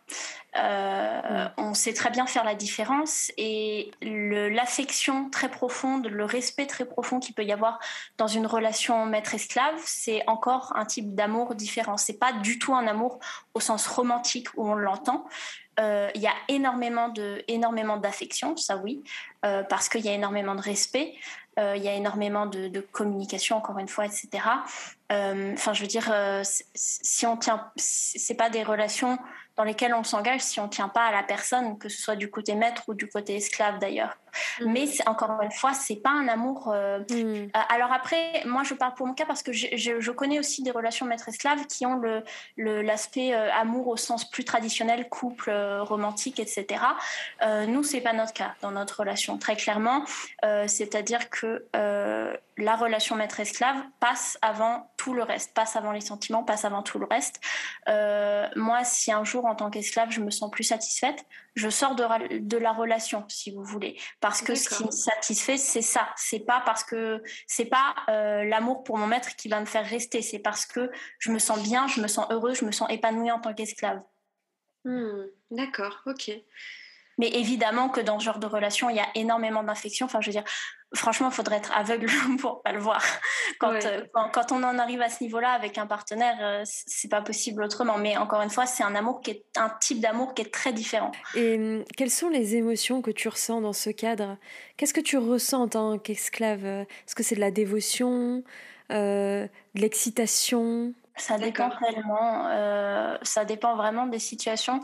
Euh, on sait très bien faire la différence et l'affection très profonde, le respect très profond qu'il peut y avoir dans une relation maître-esclave, c'est encore un type d'amour différent. C'est pas du tout un amour au sens romantique où on l'entend. Euh, il y a énormément de énormément d'affection, ça oui, euh, parce qu'il y a énormément de respect, il y a énormément de, communication encore une fois, etc. Enfin, je veux dire, si on tient, c'est pas des relations dans lesquelles on s'engage si on tient pas à la personne, que ce soit du côté maître ou du côté esclave d'ailleurs. Mm. Mais encore une fois, c'est pas un amour. Euh, mm. euh, alors après, moi je parle pour mon cas parce que je, je, connais aussi des relations maître-esclave qui ont l'aspect le, l'aspect euh, amour au sens plus traditionnel, couple romantique, etc. nous, c'est pas notre cas dans notre relation, très clairement. C'est-à-dire que la relation maître-esclave passe avant tout le reste, passe avant les sentiments, passe avant tout le reste. moi, si un jour en tant qu'esclave, je me sens plus satisfaite, je sors de, de, la relation, si vous voulez, parce que ce qui me satisfait, c'est ça. C'est pas parce que c'est pas euh, l'amour pour mon maître qui va me faire rester. C'est parce que je me sens bien, je me sens heureuse, je me sens épanouie en tant qu'esclave. Hmm, d'accord, ok. Mais évidemment que dans ce genre de relation, il y a énormément d'infections. Enfin, je veux dire, franchement, il faudrait être aveugle pour pas le voir. Euh, quand, quand, on en arrive à ce niveau-là avec un partenaire, euh, c'est pas possible autrement. Mais encore une fois, c'est un amour qui est un type d'amour qui est très différent. Et hum, quelles sont les émotions que tu ressens dans ce cadre? Qu'est-ce que tu ressens en tant qu'esclave? Est-ce que c'est de la dévotion, euh, de l'excitation? Ça dépend tellement, euh, ça dépend vraiment des situations.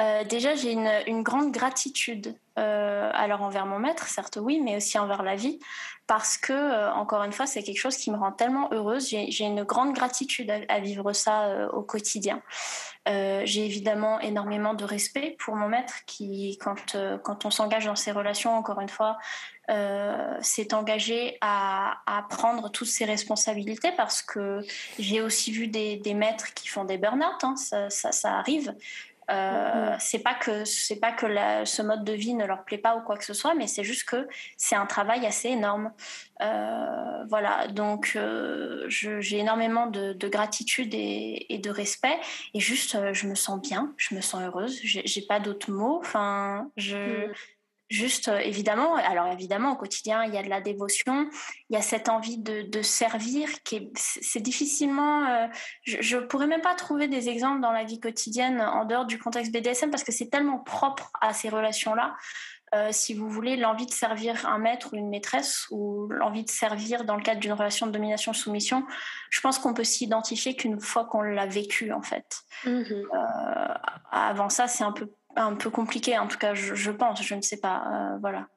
Euh, déjà, j'ai une, une, grande gratitude, euh, alors envers mon maître, certes oui, mais aussi envers la vie, parce que, euh, encore une fois, c'est quelque chose qui me rend tellement heureuse. J'ai une grande gratitude à, vivre ça au quotidien. j'ai évidemment énormément de respect pour mon maître, qui, quand, quand on s'engage dans ces relations, encore une fois, euh, s'est engagé à, à, prendre toutes ses responsabilités parce que j'ai aussi vu des, des, maîtres qui font des burn-out, hein, ça, ça, ça, arrive. Euh, mm-hmm. C'est pas que c'est pas que la, ce mode de vie ne leur plaît pas ou quoi que ce soit, mais c'est juste que c'est un travail assez énorme. Euh, voilà, donc euh, j'ai énormément de, de gratitude et, et, de respect, et juste je me sens bien, je me sens heureuse. J'ai pas d'autres mots. Enfin, je mm juste euh, évidemment, alors évidemment au quotidien il y a de la dévotion, il y a cette envie de, de servir qui est, c'est difficilement, euh, je, ne pourrais même pas trouver des exemples dans la vie quotidienne en dehors du contexte BDSM parce que c'est tellement propre à ces relations-là. Euh, si vous voulez, l'envie de servir un maître ou une maîtresse ou l'envie de servir dans le cadre d'une relation de domination-soumission, je pense qu'on peut s'identifier qu'une fois qu'on l'a vécu en fait. Mmh euh, avant ça, c'est un peu un peu compliqué, en tout cas, je, pense, je ne sais pas. Euh, voilà.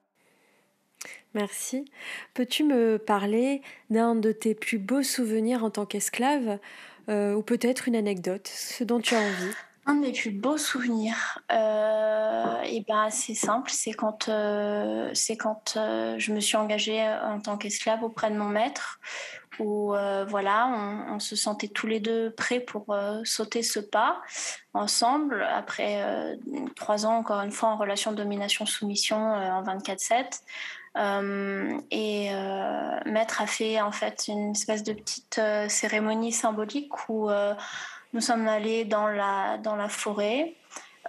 Merci. Peux-tu me parler d'un de tes plus beaux souvenirs en tant qu'esclave euh, ou peut-être une anecdote, ce dont tu as envie? Un de mes plus beaux souvenirs, euh, et ben c'est simple, c'est quand, c'est quand je me suis engagée en tant qu'esclave auprès de mon maître, où euh, voilà, on, se sentait tous les deux prêts pour euh, sauter ce pas ensemble après euh, trois ans encore une fois en relation domination-soumission en 24/7. et Maître a fait en fait une espèce de petite cérémonie symbolique où nous sommes allés dans la, dans la forêt.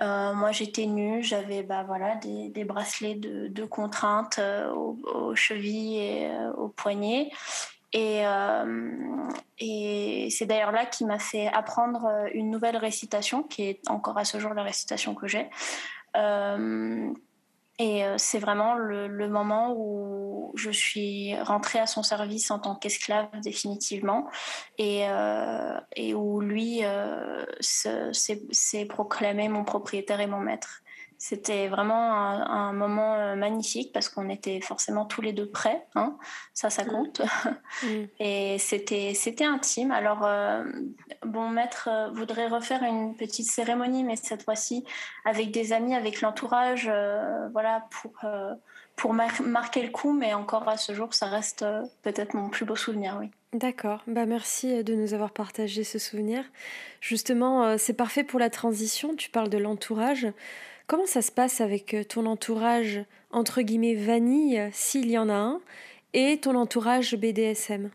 moi, j'étais nue, j'avais bah, voilà, des, des bracelets de, de contrainte aux, aux, chevilles et aux poignets. Et, euh, et c'est d'ailleurs là qui m'a fait apprendre euh, une nouvelle récitation, qui est encore à ce jour la récitation que j'ai. Euh, Et c'est vraiment le, moment où je suis rentrée à son service en tant qu'esclave définitivement et, où lui s'est proclamé mon propriétaire et mon maître. C'était vraiment un, moment euh, magnifique parce qu'on était forcément tous les deux prêts. Hein. Ça, ça mm. compte. Mm. Et c'était, c'était intime. Alors, euh, bon, maître euh, voudrait refaire une petite cérémonie, mais cette fois-ci avec des amis, avec l'entourage, voilà, pour, pour marquer le coup. Mais encore à ce jour, ça reste peut-être mon plus beau souvenir, oui. D'accord, bah merci de nous avoir partagé ce souvenir. Justement, c'est parfait pour la transition, tu parles de l'entourage. Comment ça se passe avec euh, ton entourage, entre guillemets, vanille, s'il y en a un, et ton entourage BDSM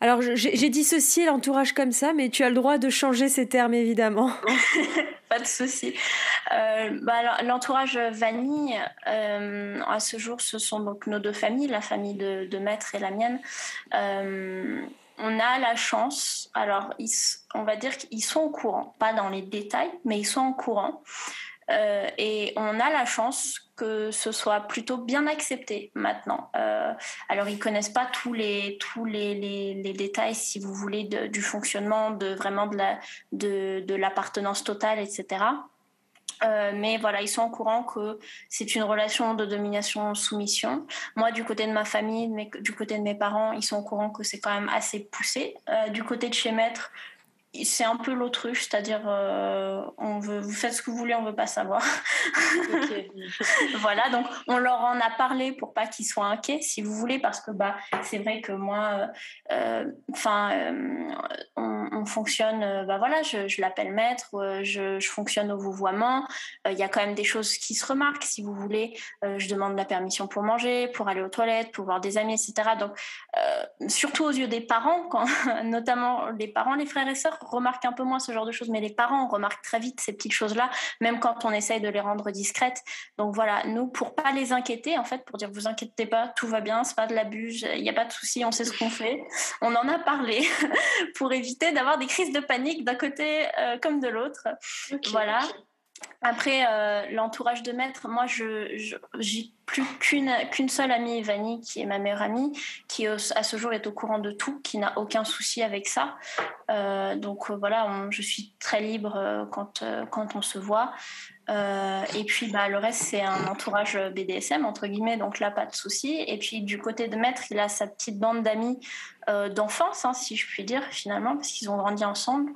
alors, j'ai dissocié l'entourage comme ça, mais tu as le droit de changer ces termes, évidemment. Pas de souci. Euh, bah, l'entourage vanille, euh, à ce jour, ce sont donc nos deux familles, la famille de, Maître et la mienne. on a la chance, alors on va dire qu'ils sont au courant, pas dans les détails, mais ils sont au courant euh, et on a la chance que ce soit plutôt bien accepté maintenant. Euh, alors ils connaissent pas tous les tous les, détails, si vous voulez, du fonctionnement, de vraiment de, de l'appartenance totale, etc. Euh, mais voilà, ils sont au courant que c'est une relation de domination-soumission. Moi, du côté de ma famille, du côté de mes parents, ils sont au courant que c'est quand même assez poussé. du côté de chez Maître, c'est un peu l'autruche, c'est-à-dire euh, on veut, vous faites ce que vous voulez, on veut pas savoir. voilà, donc on leur en a parlé pour pas qu'ils soient inquiets, si vous voulez, parce que bah c'est vrai que moi, euh, euh, on, fonctionne, bah voilà, je, l'appelle maître, je, je, fonctionne au vouvoiement. Il y a quand même des choses qui se remarquent, si vous voulez. je demande la permission pour manger, pour aller aux toilettes, pour voir des amis, etc. Donc surtout aux yeux des parents, quand, notamment les parents, les frères et sœurs remarquent un peu moins ce genre de choses, mais les parents remarquent très vite ces petites choses-là, même quand on essaye de les rendre discrètes. Donc voilà, nous, pour pas les inquiéter, en fait, pour dire vous inquiétez pas, tout va bien, c'est pas de l'abus, il n'y a pas de souci, on sait ce qu'on fait. On en a parlé pour éviter d'avoir des crises de panique d'un côté euh, comme de l'autre. voilà. Après, euh, l'entourage de maître, moi, je j'ai plus qu'une qu'une seule amie, Vanny, qui est ma meilleure amie, qui à ce jour est au courant de tout, qui n'a aucun souci avec ça. Euh, donc euh, voilà, je suis très libre quand, quand on se voit. Et puis bah, le reste, c'est un entourage BDSM, entre guillemets, donc là, pas de souci. Et puis du côté de maître, il a sa petite bande d'amis d'enfance, hein, si je puis dire, finalement, parce qu'ils ont grandi ensemble.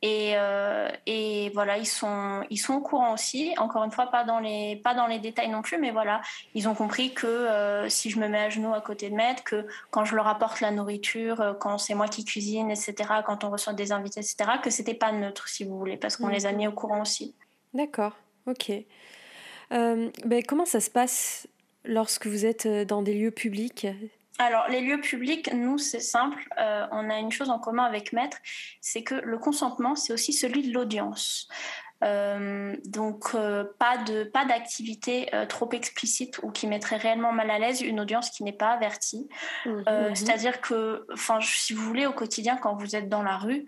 Et, euh, et, voilà, ils sont, ils sont au courant aussi. Encore une fois, pas dans les, pas dans les détails non plus, mais voilà, ils ont compris que euh, si je me mets à genoux à côté de maître, que quand je leur apporte la nourriture, euh, quand c'est moi qui cuisine, etc., quand on reçoit des invités, etc., que c'était pas neutre, si vous voulez, parce qu'on les a mis au courant aussi. D'accord, ok. ben, comment ça se passe lorsque vous êtes dans des lieux publics? Alors, les lieux publics, nous, c'est simple. Euh, on a une chose en commun avec Maître, c'est que le consentement, c'est aussi celui de l'audience. Euh, donc euh, pas de pas d'activité trop explicite ou qui mettrait réellement mal à l'aise une audience qui n'est pas avertie. Mmh. C'est-à-dire que, enfin, si vous voulez, au quotidien, quand vous êtes dans la rue,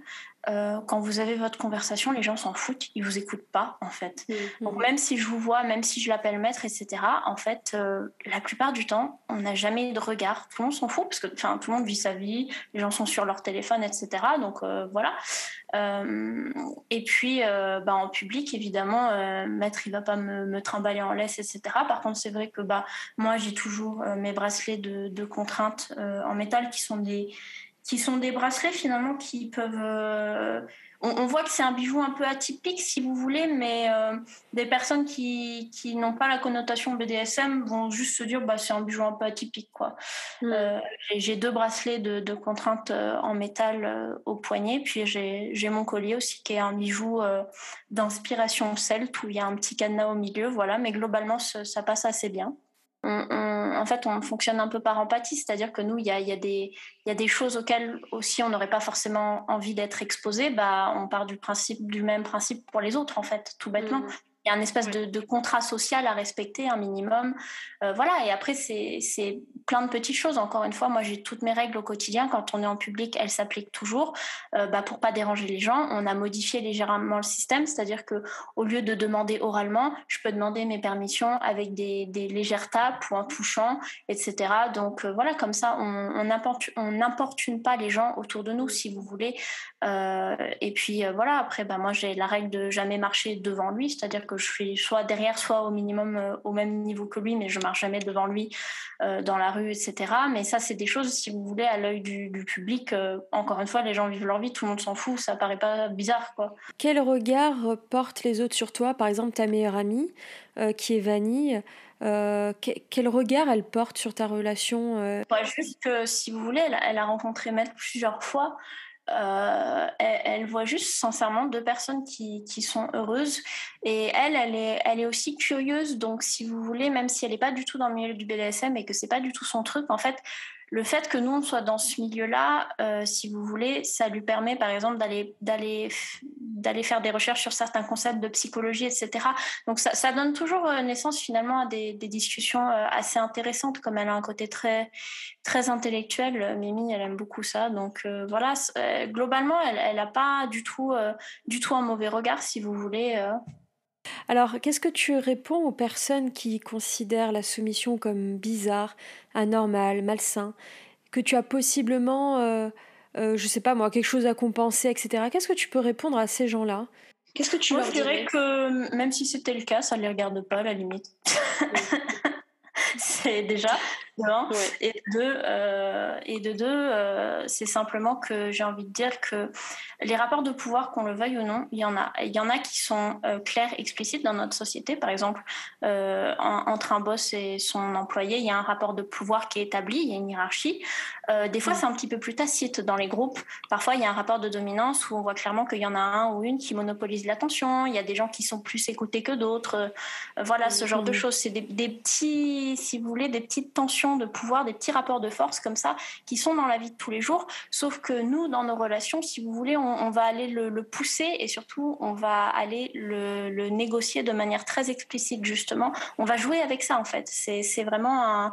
euh, quand vous avez votre conversation, les gens s'en foutent, ils vous écoutent pas en fait. Mm-hmm. Donc même si je vous vois, même si je l'appelle maître, etc. En fait, euh, la plupart du temps, on n'a jamais de regard. Tout le monde s'en fout parce que, enfin, tout le monde vit sa vie, les gens sont sur leur téléphone, etc. Donc euh, voilà. et puis, bah, en public, évidemment, maître, il va pas me, me, trimballer en laisse, etc. Par contre, c'est vrai que bah moi, j'ai toujours mes bracelets de, de contrainte en métal qui sont des qui sont des bracelets finalement qui peuvent. Euh, on, voit que c'est un bijou un peu atypique, si vous voulez, mais euh, des personnes qui, qui n'ont pas la connotation BDSM vont juste se dire bah, c'est un bijou un peu atypique. Quoi. Mm. Euh, j'ai deux bracelets de, de contrainte en métal au poignet, puis j'ai mon collier aussi qui est un bijou d'inspiration celte où il y a un petit cadenas au milieu, voilà, mais globalement ça passe assez bien en fait, on fonctionne un peu par empathie, c'est-à-dire que nous, il y a, des choses auxquelles aussi on n'aurait pas forcément envie d'être exposé. Bah, on part du principe, du même principe pour les autres, en fait, tout bêtement. Mmh. Il y a un espèce de, contrat social à respecter, un minimum. Euh, voilà, et après, c'est plein de petites choses. Encore une fois, moi, j'ai toutes mes règles au quotidien. Quand on est en public, elles s'appliquent toujours. Euh, bah, pour pas déranger les gens, on a modifié légèrement le système, c'est-à-dire que au lieu de demander oralement, je peux demander mes permissions avec des, légères tapes ou en touchant, etc. Donc euh, voilà, comme ça, on n'importune pas les gens autour de nous, si vous voulez. et puis voilà, après, bah, moi, j'ai la règle de jamais marcher devant lui, c'est-à-dire que je suis soit derrière, soit au minimum euh, au même niveau que lui, mais je marche jamais devant lui euh, dans la rue, etc. Mais ça, c'est des choses, si vous voulez, à l'œil du, public. Euh, encore une fois, les gens vivent leur vie, tout le monde s'en fout, ça paraît pas bizarre, quoi. Quel regard portent les autres sur toi? Par exemple, ta meilleure amie, qui est Vanille. quel regard elle porte sur ta relation Juste que si vous voulez, elle, elle a rencontré Maître plusieurs fois. Euh, elle, voit juste sincèrement deux personnes qui, sont heureuses et elle, elle est, elle est aussi curieuse. Donc, si vous voulez, même si elle n'est pas du tout dans le milieu du BDSM et que c'est pas du tout son truc, en fait, le fait que nous on soit dans ce milieu-là, euh, si vous voulez, ça lui permet par exemple d'aller d'aller d'aller faire des recherches sur certains concepts de psychologie, etc. Donc ça, donne toujours euh, naissance finalement à des, discussions euh, assez intéressantes, comme elle a un côté très très intellectuel. Mimi, elle aime beaucoup ça. Donc voilà, globalement, elle n'a pas du tout du tout un mauvais regard, si vous voulez. Alors, qu'est-ce que tu réponds aux personnes qui considèrent la soumission comme bizarre, anormale, malsain, que tu as possiblement, euh, euh, je sais pas moi, quelque chose à compenser, etc. Qu'est-ce que tu peux répondre à ces gens-là? Qu'est-ce que tu Moi, je dirais que même si c'était le cas, ça ne les regarde pas à la limite. c'est déjà et de deux, euh, et de deux euh, c'est simplement que j'ai envie de dire que les rapports de pouvoir, qu'on le veuille ou non, il y en a. Il y en a qui sont euh, clairs, explicites dans notre société. Par exemple, entre un boss et son employé, il y a un rapport de pouvoir qui est établi, il y a une hiérarchie. des fois, c'est un petit peu plus tacite dans les groupes. Parfois, il y a un rapport de dominance où on voit clairement qu'il y en a un ou une qui monopolise l'attention. Il y a des gens qui sont plus écoutés que d'autres. voilà, ce genre de choses. C'est des, des petits, si vous voulez, des petites tensions de pouvoir, des petits rapports de force comme ça, qui sont dans la vie de tous les jours. Sauf que nous, dans nos relations, si vous voulez, on, va aller le, pousser et surtout, on va aller le, négocier de manière très explicite, justement. On va jouer avec ça, en fait. C'est vraiment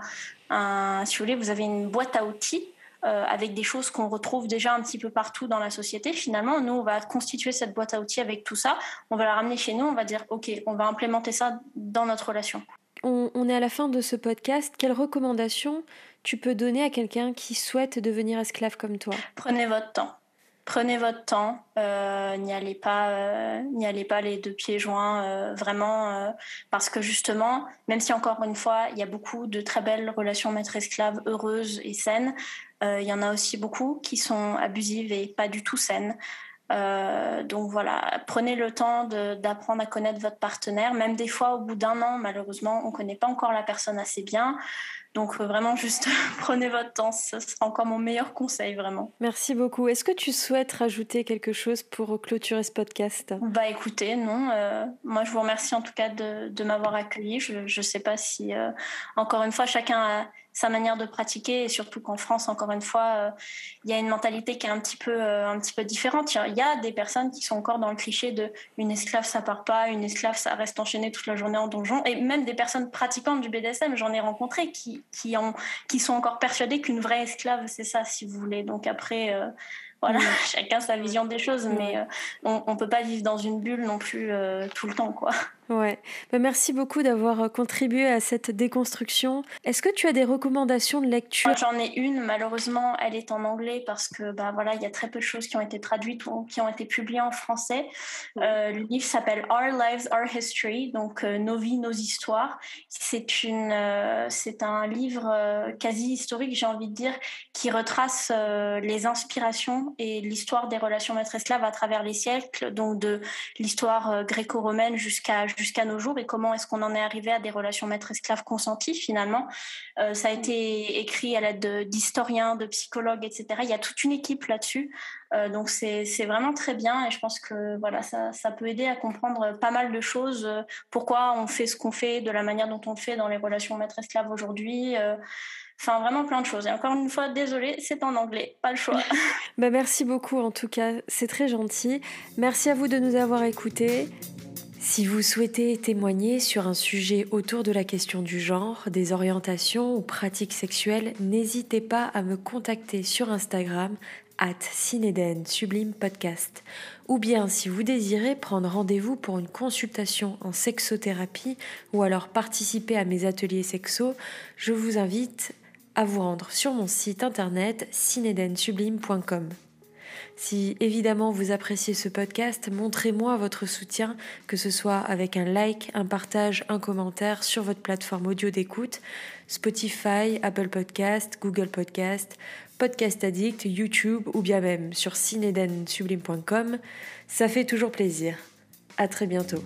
un, si vous voulez, vous avez une boîte à outils euh, avec des choses qu'on retrouve déjà un petit peu partout dans la société. Finalement, nous, on va constituer cette boîte à outils avec tout ça. On va la ramener chez nous. On va dire, OK, on va implémenter ça dans notre relation on, est à la fin de ce podcast. Quelles recommandations tu peux donner à quelqu'un qui souhaite devenir esclave comme toi? Prenez votre temps. Prenez votre temps, euh, n'y allez pas, euh, n'y allez pas les deux pieds joints, euh, vraiment, parce que justement, même si encore une fois, il y a beaucoup de très belles relations maître-esclave heureuses et saines, il y en a aussi beaucoup qui sont abusives et pas du tout saines. Euh, donc voilà, prenez le temps d'apprendre à connaître votre partenaire. Même des fois, au bout d'un an, malheureusement, on ne connaît pas encore la personne assez bien. Donc euh, vraiment, juste prenez votre temps. Ce sera encore mon meilleur conseil, vraiment. Merci beaucoup. Est-ce que tu souhaites rajouter quelque chose pour clôturer ce podcast? Bah écoutez, non. Euh, moi, je vous remercie en tout cas de, de m'avoir accueilli. Je ne sais pas si, encore une fois, chacun a sa manière de pratiquer et surtout qu'en France, encore une fois, euh, il y a une mentalité qui est un petit peu, euh, un petit peu différente. Il y a des personnes qui sont encore dans le cliché de une esclave ça part pas, une esclave ça reste enchaîné toute la journée en donjon et même des personnes pratiquantes du BDSM, j'en ai rencontré qui, qui, ont, qui sont encore persuadées qu'une vraie esclave c'est ça, si vous voulez. Donc après. Euh, voilà, chacun sa vision des choses, mais on, on peut pas vivre dans une bulle non plus tout le temps, quoi. Ouais. Bah, merci beaucoup d'avoir euh, contribué à cette déconstruction. Est-ce que tu as des recommandations de lecture? J'en ai une, malheureusement, elle est en anglais parce que bah voilà, il y a très peu de choses qui ont été traduites ou qui ont été publiées en français. Euh, le livre s'appelle Our Lives, Our History, donc euh, Nos vies, nos histoires. C'est une, c'est un livre quasi historique, j'ai envie de dire, qui retrace les inspirations et l'histoire des relations maîtres-esclaves à travers les siècles, donc de l'histoire gréco-romaine jusqu'à jusqu'à nos jours et comment est-ce qu'on en est arrivé à des relations maître-esclave consenties finalement. Euh, ça a été écrit à l'aide d'historiens, de, psychologues, etc. Il y a toute une équipe là-dessus. Euh, donc c'est vraiment très bien et je pense que voilà ça, ça, peut aider à comprendre pas mal de choses. Euh, pourquoi on fait ce qu'on fait, de la manière dont on le fait dans les relations maître-esclave aujourd'hui. Enfin, vraiment plein de choses. Et encore une fois, désolée, c'est en anglais, pas le choix. bah, merci beaucoup en tout cas, c'est très gentil. Merci à vous de nous avoir écoutés. Si vous souhaitez témoigner sur un sujet autour de la question du genre, des orientations ou pratiques sexuelles, n'hésitez pas à me contacter sur Instagram at Cineden Sublime Podcast. Ou bien si vous désirez prendre rendez-vous pour une consultation en sexothérapie ou alors participer à mes ateliers sexo, je vous invite à vous rendre sur mon site internet cinedensublime.com. Si évidemment vous appréciez ce podcast, montrez-moi votre soutien, que ce soit avec un like, un partage, un commentaire sur votre plateforme audio d'écoute, Spotify, Apple Podcast, Google Podcast, Podcast Addict, YouTube ou bien même sur cinedensublime.com. Ça fait toujours plaisir. À très bientôt.